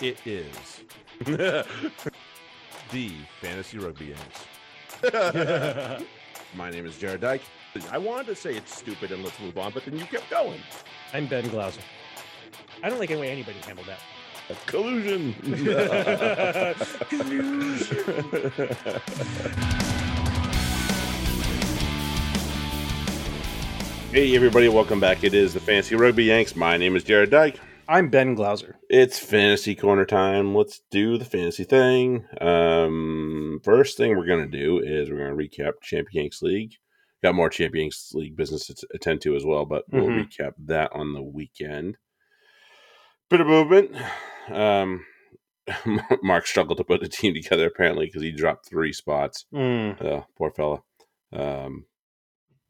It is the Fantasy Rugby Yanks. My name is Jarrod Dyke. I wanted to say it's stupid and let's move on, but then you kept going. I'm Ben Glauser. I don't like any way anybody handled that. Collusion. hey, everybody, welcome back. It is the Fantasy Rugby Yanks. My name is Jarrod Dyke. I'm Ben Glauser. It's fantasy corner time. Let's do the fantasy thing. Um, first thing we're going to do is we're going to recap Champions League. Got more Champions League business to attend to as well, but we'll Mhm. recap that on the weekend. Bit of movement. Um, Mark struggled to put the team together apparently because he dropped three spots. Mm, Oh, poor fella. Um,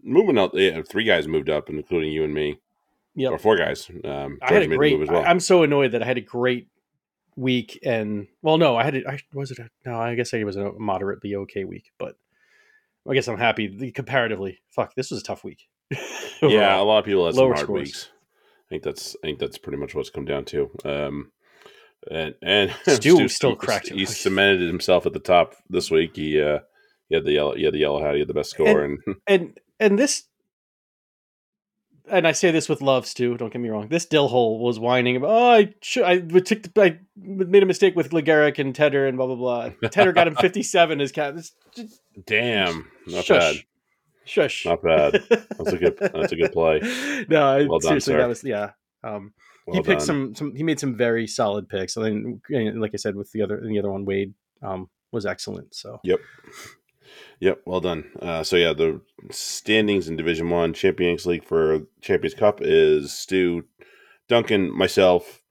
moving up, yeah, three guys moved up, including you and me, yep. or four guys. Um, I had a great. As well. I, I'm so annoyed that I had a great week, and well, no, I had it. I was it. A, no, I guess it was a moderately okay week, but I guess I'm happy the- comparatively. Fuck, this was a tough week. yeah, a lot of people had some Lower hard scores. weeks. I think that's I think that's pretty much what's come down to. Um, and and Stu still cracked it. He cemented himself at the top this week. He uh, he had the yellow, he had the yellow hat. He had the best score, and, and and this and I say this with love, Stu. Don't get me wrong. This dill hole was whining about. Oh, I should. I took. The, I made a mistake with Legaric and Tedder and blah blah blah. Tedder got him fifty seven as cap. It's just- damn, not shush. bad, Shush. not bad. That's a good. That's a good play. no, I- Well done, seriously, sir. that was yeah. Um, Well he picked done. some, some. He made some very solid picks. And then, like I said, with the other, the other one, Wade um, was excellent. So Yep. Yep, well done. Uh, so yeah, the standings in Division One Champions League for Champions Cup is Stu, Duncan, myself,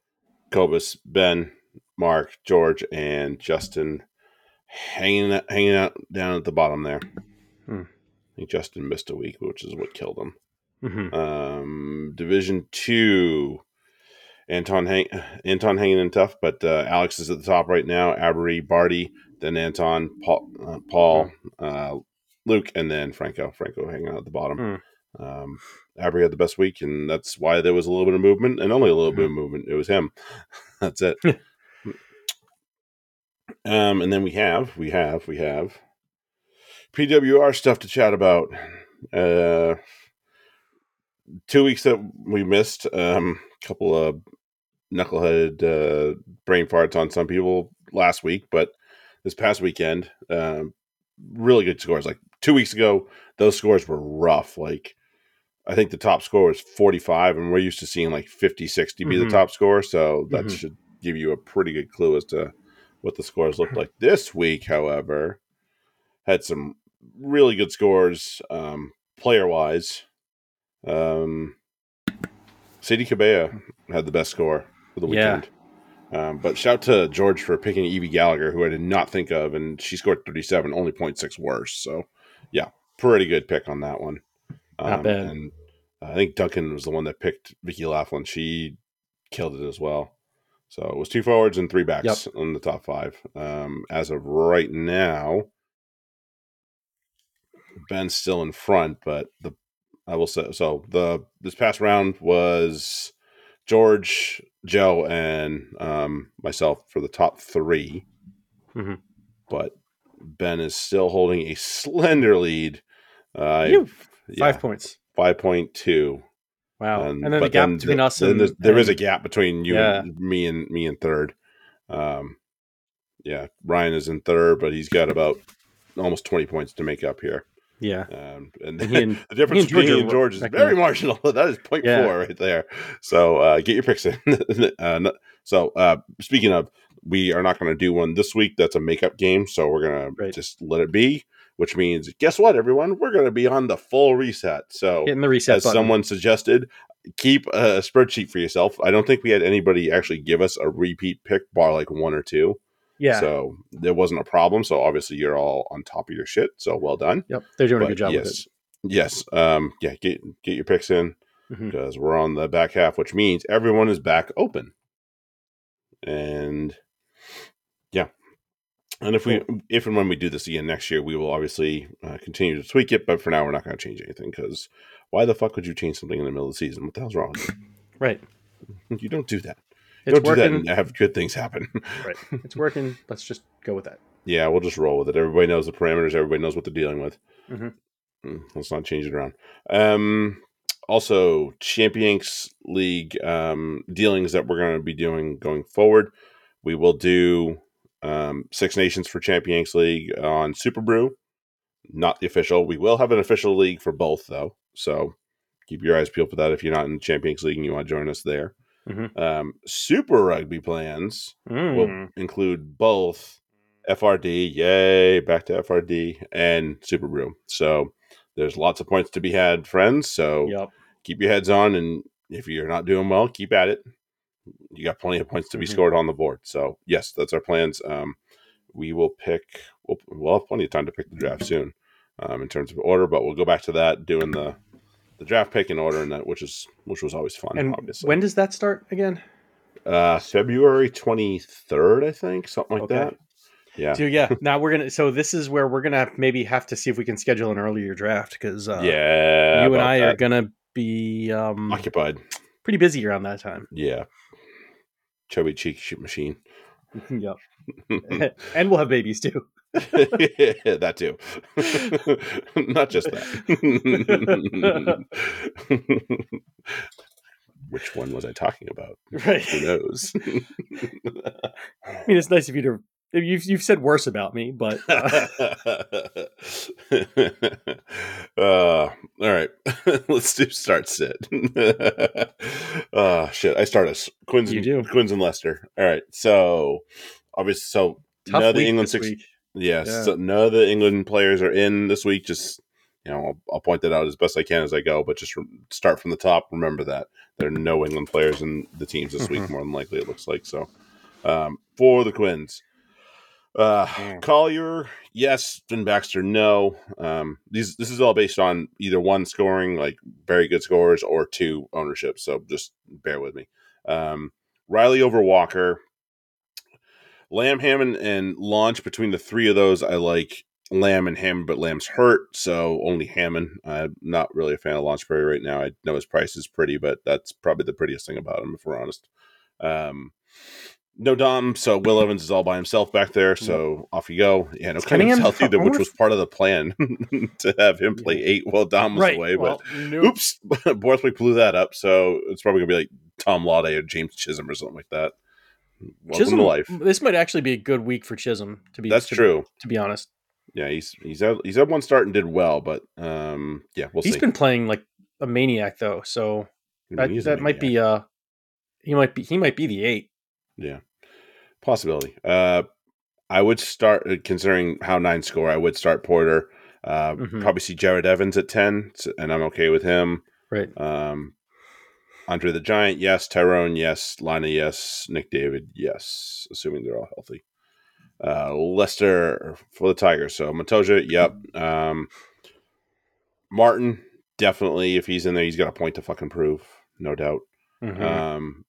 Cobus, Ben, Mark, George, and Justin, hanging hanging out down at the bottom there. Hmm. I think Justin missed a week, which is what killed him. mhm. Um, Division Two, Anton hang Anton hanging in tough, but uh, Alex is at the top right now. Avery, Barty, then Anton, Paul, uh, Paul, uh, Luke, and then Franco. Franco hanging out at the bottom. Um, Avery had the best week, and that's why there was a little bit of movement, and only a little bit of movement. It was him. that's it. um, and then we have, we have, we have PWR stuff to chat about. Uh, two weeks that we missed. Um, a couple of knuckleheaded uh, brain farts on some people last week, but this past weekend, um, really good scores. Like two weeks ago, those scores were rough. Like I think the top score was 45, and we're used to seeing like 50, 60 be Mhm. the top score. So that Mhm. should give you a pretty good clue as to what the scores looked like. This week, however, had some really good scores um, player wise. Um, Sadia Kabeya had the best score for the Yeah. Um, but shout to George for picking Evie Gallagher, who I did not think of, and she scored 37, only 0.6 worse. So, yeah, pretty good pick on that one. Um, Not bad. And I think Duncan was the one that picked Vicky Laflin. She killed it as well. So it was two forwards and three backs on the top five. Um, as of right now, Ben's still in front, but the I will say so. The this past round was George, Joe, and um, myself for the top 3 Mhm. But Ben is still holding a slender lead. Uh, yeah, Five points. five point two. Wow. Um, and then the gap then between the- us then and there's- a gap between you Yeah. and me and me and third. Um, yeah, Ryan is in third, but he's got about almost twenty points to make up here. Yeah. Um, and And and- the difference between George and George is very marginal. That is point Yeah. four right there. So uh, get your picks in. uh, no- so uh, speaking of, we are not going to do one this week. That's a makeup game, so we're going to just let it be. Which means, guess what, everyone? We're going to be on the full reset. So Hitting the reset as button. someone suggested, keep a spreadsheet for yourself. I don't think we had anybody actually give us a repeat pick bar like one or two. Yeah. So there wasn't a problem. So obviously you're all on top of your shit. So well done. yep. They're doing a good job yes, with it. Yes. Um, yeah, get get your picks in because we're on the back half, which means everyone is back open. And yeah. And if we, if and when we do this again next year, we will obviously uh, continue to tweak it. But for now, we're not going to change anything because why the fuck would you change something in the middle of the season? What the hell's wrong? Right. You don't do that. It's Don't do that working. and have good things happen. Right. It's working. Let's just go with that. yeah, we'll just roll with it. Everybody knows the parameters. Everybody knows what they're dealing with. Mhm. Mm, Let's not change it around. Um, also, Champions League um, dealings that we're going to be doing going forward. We will do um, Six Nations for Champions League on Super Brew, not the official. We will have an official league for both, though. So keep your eyes peeled for that if you're not in Champions League and you want to join us there. Mhm. Um, Super Rugby plans Mm. will include both FRD, yay, back to FRD, and Super Brew. So there's lots of points to be had, friends. So Yep. keep your heads on, and if you're not doing well, keep at it. You got plenty of points to be Mhm. scored on the board. So yes, that's our plans. Um, we will pick. We'll, we'll have plenty of time to pick the draft soon, um, in terms of order. But we'll go back to that doing the the draft pick in order, and that which is which was always fun. And obviously, when does that start again? uh, February twenty third, I think, something like Okay. that. Yeah. So yeah, now we're gonna. So this is where we're gonna maybe have to see if we can schedule an earlier draft because uh, yeah, you and I are gonna be um, occupied. pretty busy around that time. Yeah, chubby cheek shit machine. yep. and we'll have babies too. that too. Not just that. Which one was I talking about? Right. Who knows? I mean, it's nice of you to. You've you've said worse about me, but uh, uh, all right, let's do start sit. uh shit, I start us Quins. You and, do. Quins and Leicester. All right, so obviously, so tough of the England six. week. Yes, Yeah. so none of the England players are in this week. Just you know, I'll, I'll point that out as best I can as I go. But just re- start from the top. Remember that there are no England players in the teams this week. Mhm. More than likely, it looks like so. Um, for the Quins, uh, Mm. Collier, yes. Finn Baxter, no. Um, these this is all based on either one scoring like very good scores or two ownership. So just bear with me. Um, Riley over Walker. Lamb, Hammond, and Launch between the three of those, I like Lamb and Hammond, but Lamb's hurt, so only Hammond. I'm not really a fan of Launchbury right now. I know his price is pretty, but that's probably the prettiest thing about him, if we're honest. Um, no Dom, so Will Evans is all by himself back there, so off you go. Yeah, no Cunningham- Cunningham's healthy, which was part of the plan to have him play eight while Dom was Right. away, well, but nope. oops, Borthwick blew that up, so it's probably gonna be like Tom Lawday or James Chisholm or something like that. Welcome Chisholm. to life. This might actually be a good week for Chisholm. To be That's to, true. To be honest, Yeah, he's he's had he's had one start and did well, but um, yeah, we'll he's see. been playing like a maniac though, so that, that might be uh he might be he might be the eight. yeah possibility. Uh, I would start uh, considering how nine score. I would start Porter. Uh, Mhm. Probably see Jarrod Evans at ten, and I'm okay with him. Right. Um, Andre the Giant, yes. Tyrone, yes. Lynagh, yes. Nick David, yes. Assuming they're all healthy. Uh, Leicester for the Tigers. So Matoja, yep. Um, Martin, definitely. If he's in there, he's got a point to fucking prove, no doubt. Mhm. Um,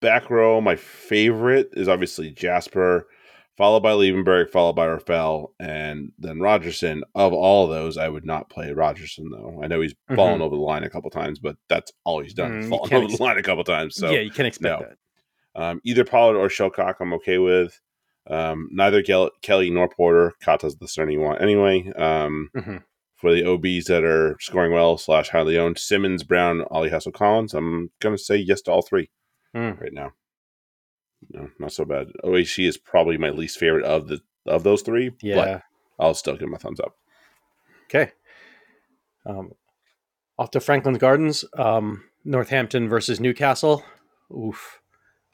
back row, my favorite is obviously Jasper, followed by Liebenberg, followed by Reffell, and then Rogerson. Of all of those, I would not play Rogerson though. I know he's fallen Mhm. over the line a couple times, but that's all he's done. Mm, fallen over ex- the line a couple times. So yeah, you can expect no. that. um, either Pollard or Shillcock, I'm okay with. Um, neither Kel- Kelly nor Porter. Kata's the center you want anyway. Um, Mhm. For the OBs that are scoring well slash highly owned, Simmons, Brown, Ollie Hassell, Collins. I'm gonna say yes to all three Mm. right now. No, not so bad. OAC is probably my least favorite of the of those three. Yeah. but I'll still give him a thumbs up. Okay. Um, off to Franklin's Gardens, um, Northampton versus Newcastle. Oof.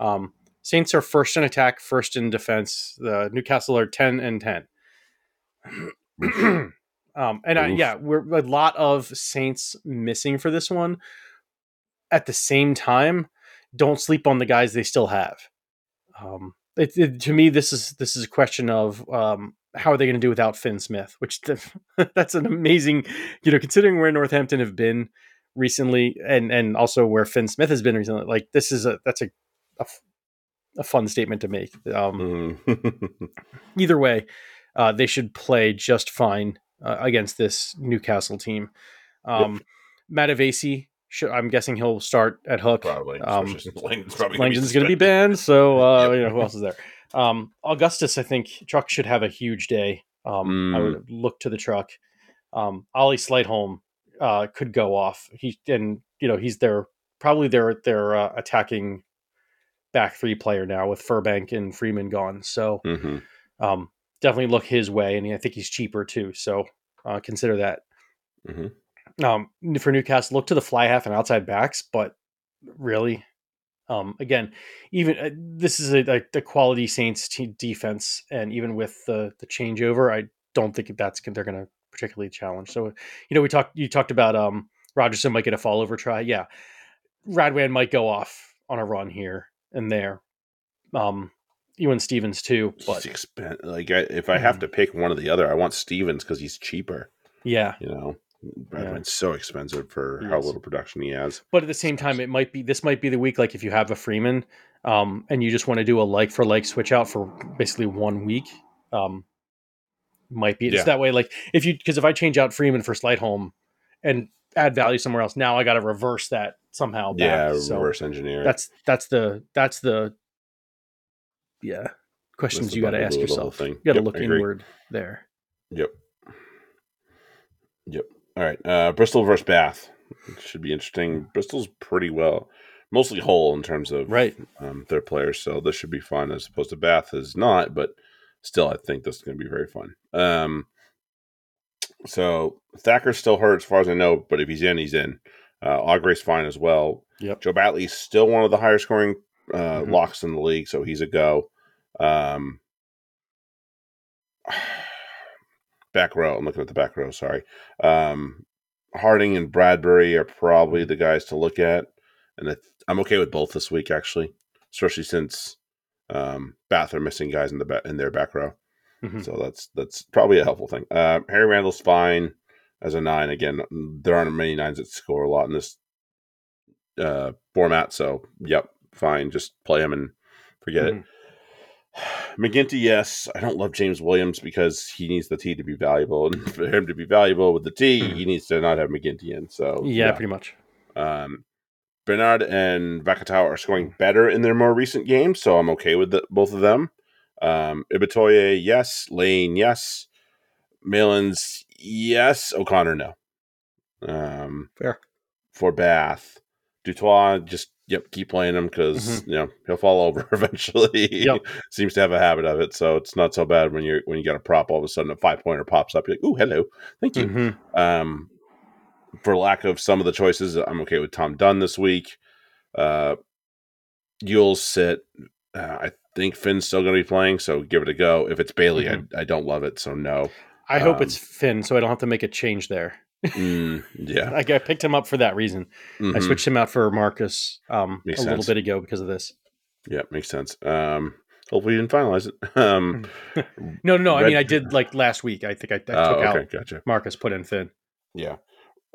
Um, Saints are first in attack, first in defense. The Newcastle are ten and ten. um, and I, yeah, we're a lot of Saints missing for this one. At the same time, don't sleep on the guys they still have. Um, it, it- to me, this is this is a question of um, how are they going to do without Fin Smith? Which that's an amazing, you know, considering where Northampton have been recently, and and also where Fin Smith has been recently. Like this is a that's a a fun statement to make. Um, Mhm. either way, uh, they should play just fine uh, against this Newcastle team. Um, Matavesi Should, I'm guessing he'll start at hook. Probably. Um, Langdon's probably Langdon's going to be banned, so uh, Yep. you know who else is there? Um, Augustus, I think truck should have a huge day. Um, I Mm. would look to the truck. Um, Ollie Sleightholme uh, could go off. He and you know he's their probably their their uh, attacking back three player now with Furbank and Freeman gone. So Mhm. um, definitely look his way, and I think he's cheaper too. So uh, consider that. Mhm. Um, for Newcastle, look to the fly half and outside backs, but really, um, again, even uh, this is a, a, a quality Saints defense, and even with the the changeover, I don't think that's they're going to particularly challenge. So, you know, we talked you talked about um, Rogerson might get a fall over try. Yeah, Radwan might go off on a run here and there. Um, Ewan Stevens too, but expen- like I, if I have Mhm. to pick one or the other, I want Stevens because he's cheaper. yeah, You know, Yeah. Bradman's so expensive for He how little production he has. but at the same time, it might be this might be the week. Like if you have a Freeman, um, and you just want to do a like for like switch out for basically one week, um, might be it's Yeah. that way. Like if you because if I change out Freeman for Sleightholme and add value somewhere else, now I got to reverse that somehow. Back. Yeah, so reverse engineer. that's that's the that's the yeah questions you got to ask of the whole yourself. You got to Yep, look inward there. Yep. Yep. All right. Uh, Bristol versus Bath should be interesting. Bristol's pretty well, mostly whole in terms of Right. um, their players, so this should be fun. As opposed to Bath is not, but still, I think this is going to be very fun. Um, so Thacker's still hurt, as far as I know, but if he's in, he's in. Uh, Augre's fine as well. Yep. Joe Batley's still one of the higher scoring uh, Mhm. locks in the league, so he's a go. Um, back row. I'm looking at the back row. Sorry. Um, Harding and Bradbury are probably the guys to look at, and I'm okay with both this week actually, especially since um, Bath are missing guys in the ba- in their back row. Mhm. So that's that's probably a helpful thing. Uh, Harry Randall's fine as a nine. Again, there aren't many nines that score a lot in this uh, format. So, yep, fine. Just play him and forget it. MacGinty, yes. I don't love James Williams because he needs the T to be valuable, and for him to be valuable with the T, Mhm. he needs to not have MacGinty in. So, Yeah, pretty much. um, Bernard and Vakatawa are scoring better in their more recent games, so I'm okay with the, both of them. Um, Ibitoye, yes. Lane, yes. Malins, yes. O'Connor, no. Um, Fair. For Bath, du Toit, just yep, keep playing him because you know he'll fall over eventually. Yep. Seems to have a habit of it, so it's not so bad when you're when you got a prop. All of a sudden, a five pointer pops up. You're like, "Ooh, hello, thank you." Mhm. Um, for lack of some of the choices, I'm okay with Tom Dunn this week. Uh, you'll sit. Uh, I think Finn's still going to be playing, so give it a go. If it's Bailey, I, I don't love it, so no. I hope Um, it's Finn, so I don't have to make a change there. Mm, yeah, I, I picked him up for that reason. I Mhm. switched him out for Marcus um, a Makes little bit ago because of this. yeah, makes sense. Um, hopefully, you didn't finalize it. Um, No, no, no. I mean, I did like last week. I think I, I took oh, out gotcha. Marcus, put in Finn. Yeah.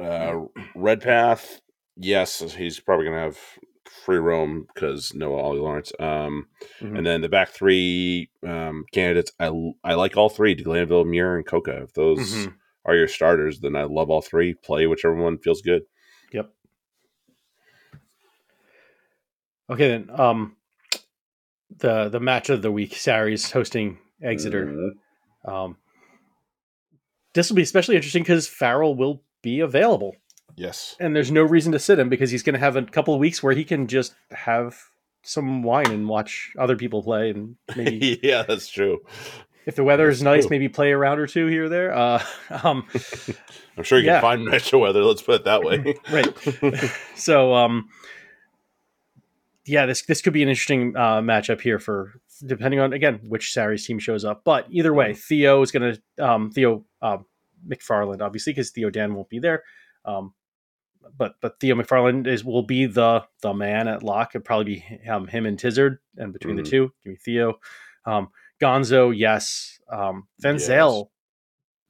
Uh, Redpath, yes, he's probably going to have free roam because Noah Ollie Lawrence. Um, Mhm. And then the back three um, candidates, I, I like all three: Glanville, Muir, and Coca. If those Mhm. Are your starters, then I love all three. Play whichever one feels good. Yep. Okay then. Um, the the match of the week: Sarries hosting Exeter. Mhm. Um, this will be especially interesting because Farrell will be available, Yes. and there's no reason to sit him because he's going to have a couple of weeks where he can just have some wine and watch other people play, and maybe yeah, that's true. If the weather is nice, maybe play a round or two here or there. Uh, um, I'm sure you Yeah. can find extra weather. Let's put it that way. right. so um yeah this this could be an interesting uh matchup here for depending on again which Sarries team shows up but either way theo is gonna um theo um mcfarland obviously because theo dan won't be there um but but theo mcfarland is will be the the man at lock it'd probably be um, him and tizard and between Mhm. the two give me theo um gonzo yes um Fenzel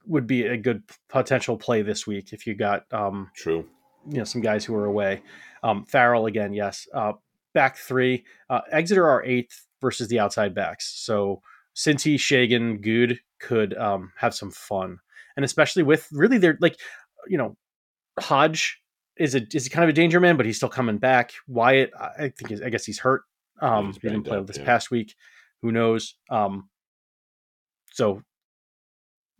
would be a good potential play this week if you got um true. you know some guys who are away. Um, Farrell again, yes. Uh, back three. Uh, Exeter are eighth versus the outside backs. So Cincy, Shagan, Goode could um, have some fun, and especially with really they're like you know Hodge is a is kind of a danger man, but he's still coming back. Wyatt, I think is, I guess he's hurt. Um, he's he didn't play up, this yeah. past week. Who knows? Um, so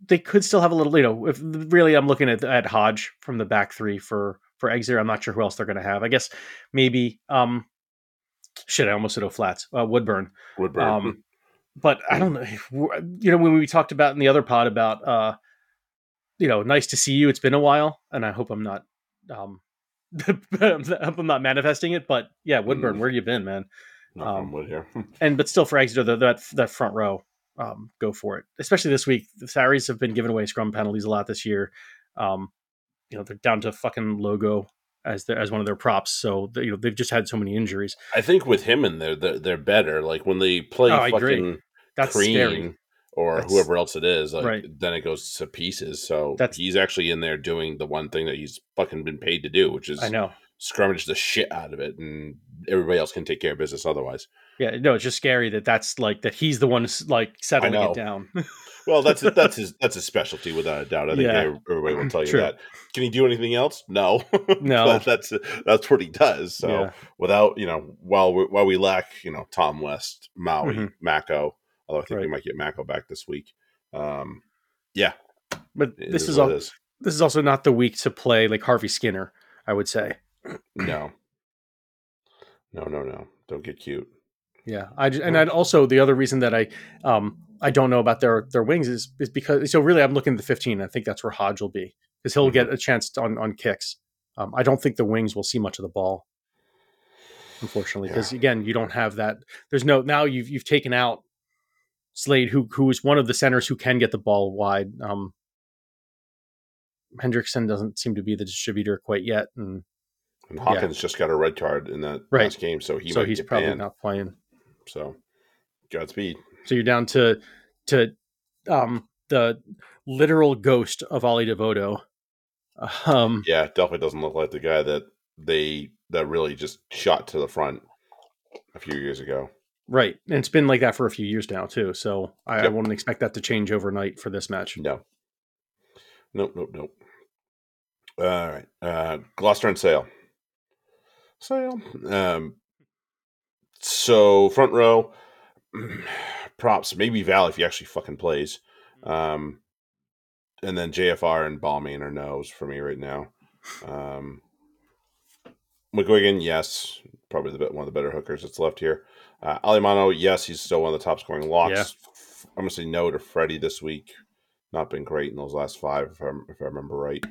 they could still have a little, you know, if really I'm looking at at Hodge from the back three for for Exeter. I'm not sure who else they're going to have. I guess maybe um, shit. I almost said O'Flats, uh, Woodburn. Woodburn. Um, but I don't know. You know, when we talked about in the other pod about, uh, you know, nice to see you. It's been a while, and I hope I'm not, um, I hope I'm not manifesting it. But yeah, Woodburn, Mm. where you been, man? Um, here. And but still, for Exeter, the, that that front row, um, go for it. Especially this week, the Sarries have been giving away scrum penalties a lot this year. Um, you know, they're down to fucking logo as their, as one of their props. So you know, they've just had so many injuries. I think with him in there, they're, they're better. Like when they play Oh, fucking That's Crean scary. or That's- whoever else it is, like Right. then it goes to pieces. So That's- he's actually in there doing the one thing that he's fucking been paid to do, which is I know. Scrummage the shit out of it, and everybody else can take care of business otherwise. Yeah, no, it's just scary that that's like that he's the one like settling it down. Well, that's that's his that's his specialty without a doubt. I think Yeah. everybody will tell you True. that. Can he do anything else? No, No. That's that's what he does. So Yeah. without you know, while we, while we lack you know Tom West, Mawi, Mhm. Mako, although I think we might get Mako back this week. Um, yeah, But this is all, it is. this is also not the week to play like Harvey Skinner. I would say. No, no, no, no. Don't get cute. Yeah, I just, and I'd also the other reason that I um I don't know about their their wings is is because so really I'm looking at the 15. I think that's where Hodge will be because he'll Mm-hmm. get a chance on on kicks. Um, I don't think the wings will see much of the ball, unfortunately, because again you don't have that. There's no now you've you've taken out Slade, who who is one of the centers who can get the ball wide. Um, Hendrickson doesn't seem to be the distributor quite yet, and And Hawkins just got a red card in that Right. last game, so he so he's probably banned. not playing. So Godspeed. So you're down to to um the literal ghost of Ollie Devoto. Um Yeah, definitely doesn't look like the guy that they that really just shot to the front a few years ago. right. And it's been like that for a few years now too. So I, I wouldn't expect that to change overnight for this match. No. Nope, nope, nope. All right. Uh Gloucester and Sale. Sale. Um so front row props, maybe Val if he actually fucking plays. Um and then JFR and Balmain are no's for me right now. Um McGuigan, yes, probably the bit one of the better hookers that's left here. Uh, Alemanno, yes, he's still one of the top scoring locks. Yeah. I'm gonna say no to Freddie this week. Not been great in those last five, if I, if I remember right.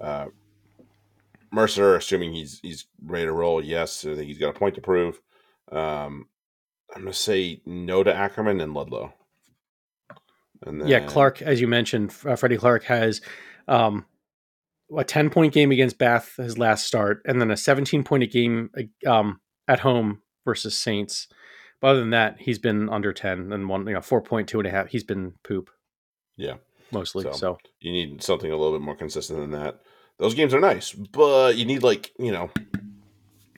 Uh, Mercer, assuming he's he's ready to roll, yes, I think he's got a point to prove. Um, I'm gonna say no to Ackermann and Ludlow. And then, Yeah, Clark, as you mentioned, uh, Freddie Clarke has um a 10 point game against Bath his last start, and then a 17 point a game um at home versus Saints. But other than that, he's been under 10 and one, you know, 4.2 and a half. He's been poop Yeah, mostly. So- so you need something a little bit more consistent than that. Those games are nice, but you need like you know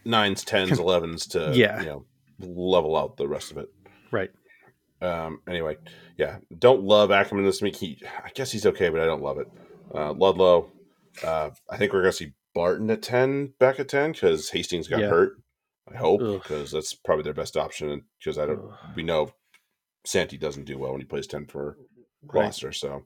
nines, tens, elevens to Yeah. you know level out the rest of it. right. Um, anyway, yeah, don't love Ackermann this week. He, I guess he's okay, but I don't love it. Uh, Ludlow, uh, I think we're gonna see Barton at ten, back at ten, because Hastings got Yeah. hurt. I hope because that's probably their best option. Because I don't, Ugh. we know Santi doesn't do well when he plays ten for Right. Gloucester. So,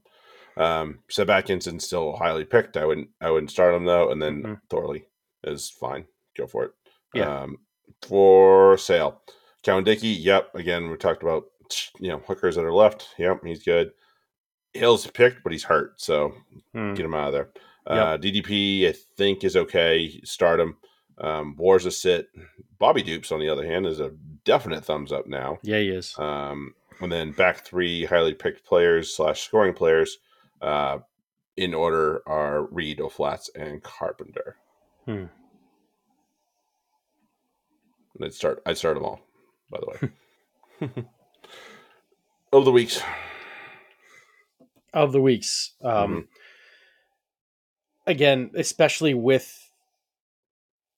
um, Seb Atkinson's still highly picked. I wouldn't, I wouldn't start him though. And then Mhm. Thorley is fine. Go for it. Yeah. Um, for sale, Cowan Dickie. Yep. Again, we talked about you know hookers that are left. Yep, he's good. Hill's picked, but he's hurt, so Hmm. get him out of there. Uh, DDP, I think, is okay. Start him. Um, War's a sit. Bobby Dupes, on the other hand, is a definite thumbs up now. Yeah, he is. Um, and then back three highly picked players slash scoring players uh, in order are Reed, O'Flats, and Carpenter. Hmm. I'd start. I'd start them all. By the way, of the weeks. Of the weeks. Um Mhm. again, especially with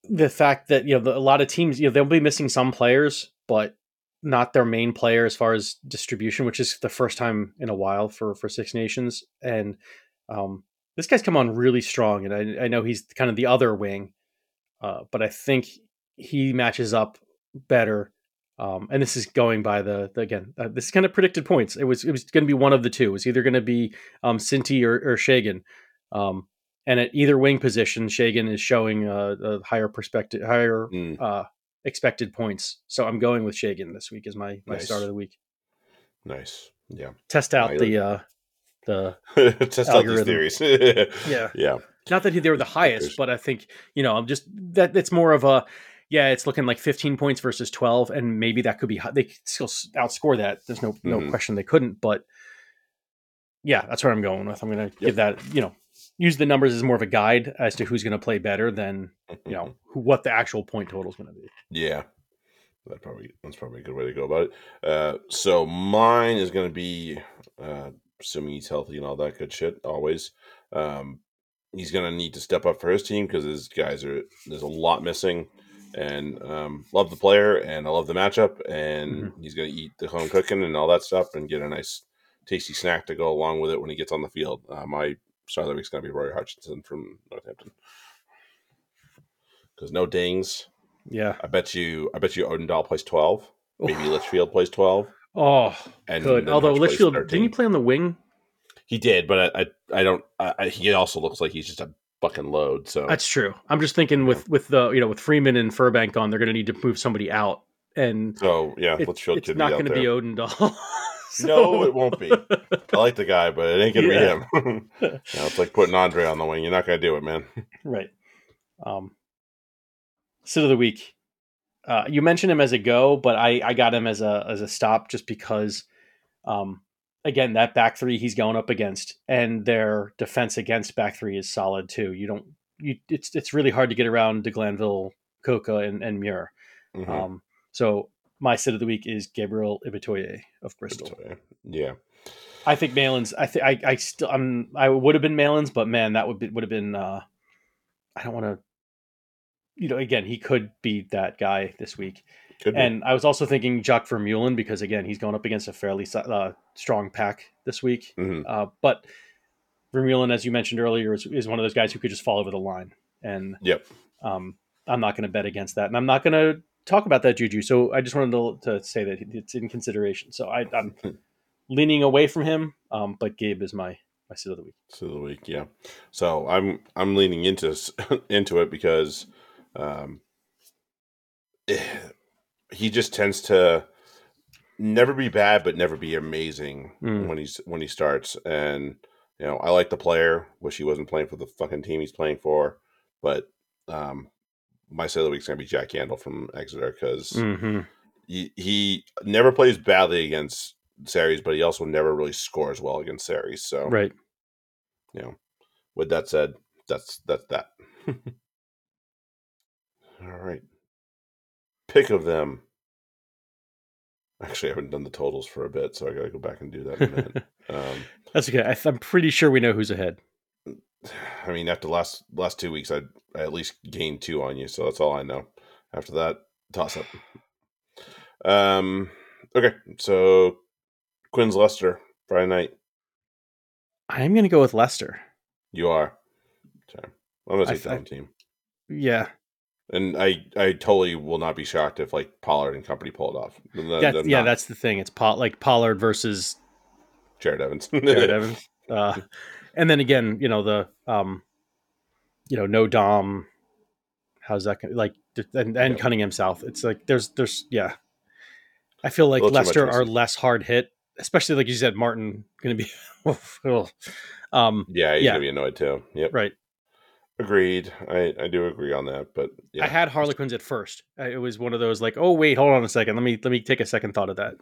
the fact that you know the, a lot of teams, you know, they'll be missing some players, but not their main player as far as distribution, which is the first time in a while for for Six Nations. And um, this guy's come on really strong, and I, I know he's kind of the other wing. uh, but I think he matches up better. Um, and this is going by the, the again. Uh, this is kind of predicted points. It was it was going to be one of the two. It was either going to be um, Cinti or, or Shagan. Um, and at either wing position, Shagan is showing a, a higher perspective, higher Mm, uh, expected points. So I'm going with Shagan this week as my my Nice. start of the week. nice. Yeah. Test out I the uh, the Test out these Algorithm. theories. Yeah. Yeah. not that they were the highest, but I think you know I'm just that it's more of a yeah, it's looking like 15 points versus 12, and maybe that could be they could still outscore that. There's no no Mhm. question they couldn't, but yeah, that's where I'm going with. I'm going to Yep. give that you know use the numbers as more of a guide as to who's going to play better than you know who, what the actual point total is going to be. Yeah. That probably that's probably a good way to go about it. Uh, so mine is going to be, uh, assuming he's healthy and all that good shit. Always, um, he's going to need to step up for his team because his guys are there's a lot missing. And um, love the player and I love the matchup. And he's going to eat the home cooking and all that stuff and get a nice tasty snack to go along with it when he gets on the field. Uh, my star of the week's going to be Rory Hutchinson from Northampton because no dings. Yeah. I bet you. I bet you Odendaal plays twelve. Maybe Litchfield plays twelve. Oh, And good. Although Hutch Litchfield 13. didn't he play on the wing? He did, but I. I, I don't. I, he also looks like he's just a fucking load. So That's true. I'm just thinking with with the you know with Freeman and Furbank on, they're going to need to move somebody out, and so yeah, it- Litchfield it's not going to be Odendaal. No, it won't be. I like the guy, but it ain't gonna Yeah. be him. you know, it's like putting Andre on the wing. You're not gonna do it, man. right. Um, sit of the week. Uh, you mentioned him as a go, but I I got him as a as a stop just because, um, again that back three he's going up against, and their defense against back three is solid too. You don't you it's it's really hard to get around to Glanville, Coca, and and Muir. Mhm. Um, so my sit of the week is Gabriel Ibitoye of Bristol. Yeah, I think Malins. I think I I still I'm I would have been Malins, but man, that would be, would have been. uh I don't want to. You know, again, he could be that guy this week. could be. And I was also thinking Jacques Vermeulen because again, he's going up against a fairly uh, strong pack this week. Mhm. Uh, but Vermeulen, as you mentioned earlier, is, is one of those guys who could just fall over the line, and Yep. um, I'm not going to bet against that, and I'm not going to talk about that juju. So I just wanted to, to say that it's in consideration. So I, I'm leaning away from him, um, but Gabe is my my sit of the week. of the week. Yeah. So I'm I'm leaning into into it because um, he just tends to never be bad, but never be amazing Mm. when he's when he starts. And you know, I like the player. Wish he wasn't playing for the fucking team he's playing for. But um, my say of the week's gonna be Jack Yeandle from Exeter because Mm-hmm. he, he never plays badly against Sarries, but he also never really scores well against Sarries. So Right. you know, with that said, that's that's that. All right. Pick of them. Actually, I haven't done the totals for a bit, so I gotta go back and do that in a minute. um, That's okay. I, th- I'm pretty sure we know who's ahead. I mean, after the last last two weeks, I I at least gained two on you, so that's all I know. After that, toss up. Um. Okay, so Quins Leicester Friday night. I'm going to go with Leicester. You are. Okay. I'm gonna the th- home team. Yeah. And I, I totally will not be shocked if like Pollard and company pull it off. Then- That, then yeah, not that's the thing. It's Pol- like Pollard versus Jarrod Evans. Jarrod Evans. Uh, and then again, you know the um, you know no Dom. How's that gonna, like? And, and Yeah. Cunningham South. It's like there's there's yeah. I feel like little too much Leicester are less hard hit, especially like you said, Martin going to be. oh. um, yeah, he's Yeah. gonna be annoyed too. Yep, right. Agreed. I, I do agree on that. But yeah, I had Harlequins at first. It was one of those like, oh wait, hold on a second. Let me let me take a second thought of that.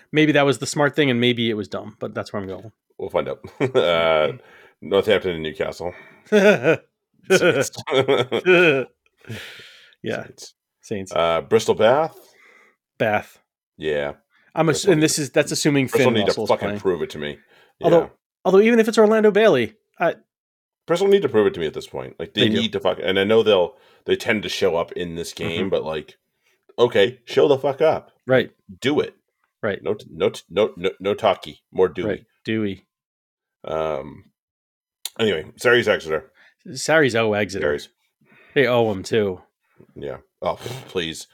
Maybe that was the smart thing, and maybe it was dumb. But that's where I'm going. we'll find out. uh, Northampton and Newcastle. Saints. yeah, Saints. Saints, Uh, Bristol Bath. Bath. Yeah, I'm ass- and this is that's assuming Bristol Finn need to fucking playing. prove it to me. Yeah. Although- Although even if it's Orlando Bailey, I, Bristol need to prove it to me at this point. Like they, They do. need to fuck. And I know they'll they tend to show up in this Mm-hmm. game, but like, okay, show the fuck up. right, Do it. right, No, no, no, no, no talkie. More Dewey. right, Dewey, Um. Anyway, Sarries Exeter. Sarries O Exeter. Sarries. They owe him too. Yeah. Oh, please.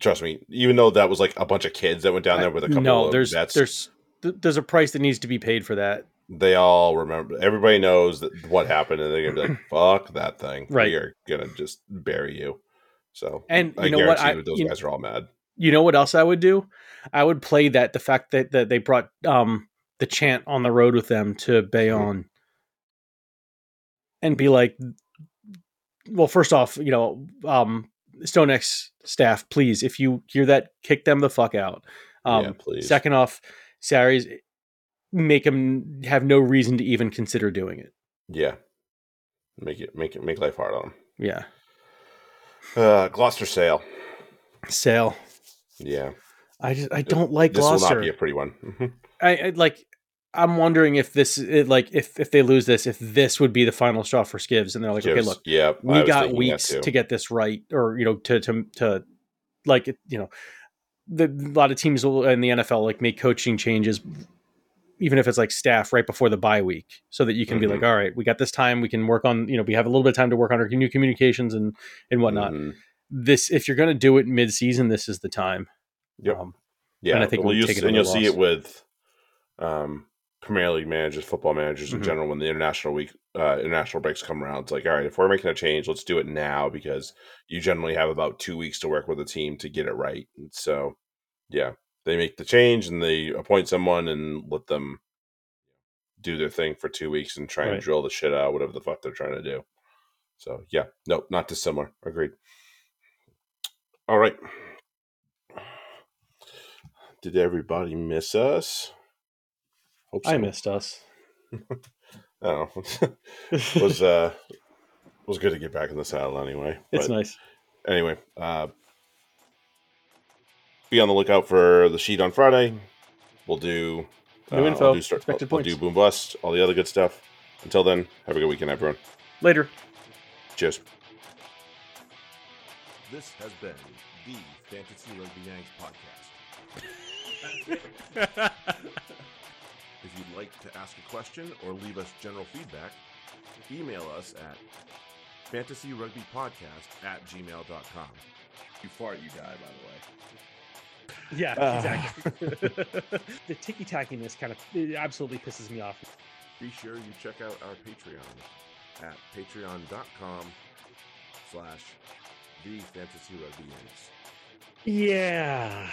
Trust me. Even though that was like a bunch of kids that went down there with a couple no, of there's vets, there's there's a price that needs to be paid for that. They all remember. Everybody knows that what happened, and they're gonna be like, "Fuck that thing." Right. We are gonna just bury you. So, And I you know what? I- those guys are all mad. You know what else I would do? I would play that the fact that, that they brought um the chant on the road with them to Bayonne and be like well, first off, you know, um StoneX staff, please, if you hear that, kick them the fuck out. Um yeah, please. second off, Sarries make them have no reason to even consider doing it. Yeah. Make it make it make life hard on them. Yeah. Uh, Gloucester Sale. Sale. Yeah, I just I don't like Gloucester. this will not be a pretty one. Mhm. I, I like. I'm wondering if this, it, like, if if they lose this, if this would be the final straw for Skivs, and they're like, okay, look, yeah, we got weeks to get this right, or you know, to to to, like, you know, the a lot of teams will in the NFL like make coaching changes, even if it's like staff right before the bye week, so that you can be Mhm. like, all right, we got this time, we can work on, you know, we have a little bit of time to work on our new communications and and whatnot. Mhm. This, if you're going to do it mid season, this is the time. Yep. Um, Yeah, And I think well, taken and you'll another see it with um, Premier League managers, football managers in Mhm. general. When the international week, uh, international breaks come around, it's like, all right, if we're making a change, let's do it now because you generally have about two weeks to work with a team to get it right. And so, yeah, they make the change and they appoint someone and let them do their thing for two weeks and try and drill the shit out, whatever the fuck they're trying to do. So, yeah, no, not dissimilar. Agreed. All right. Did everybody miss us? Hope I missed us. Oh, was uh was good to get back in the saddle anyway. It's nice. anyway, uh, be on the lookout for the sheet on Friday. We'll do New uh, info, I'll do, start, expected I'll do boom bust, all the other good stuff. Until then, have a good weekend, everyone. Later. Cheers. This has been the Fantasy Rugby Yanks podcast. if you'd like to ask a question or leave us general feedback, email us at fantasyrugbypodcast at gmail.com. You fart, you die, by the way. Yeah, uh. exactly. the ticky tackiness kind of absolutely pisses me off. Be sure you check out our Patreon at patreon.com slash the fantasy rugby units. Yeah.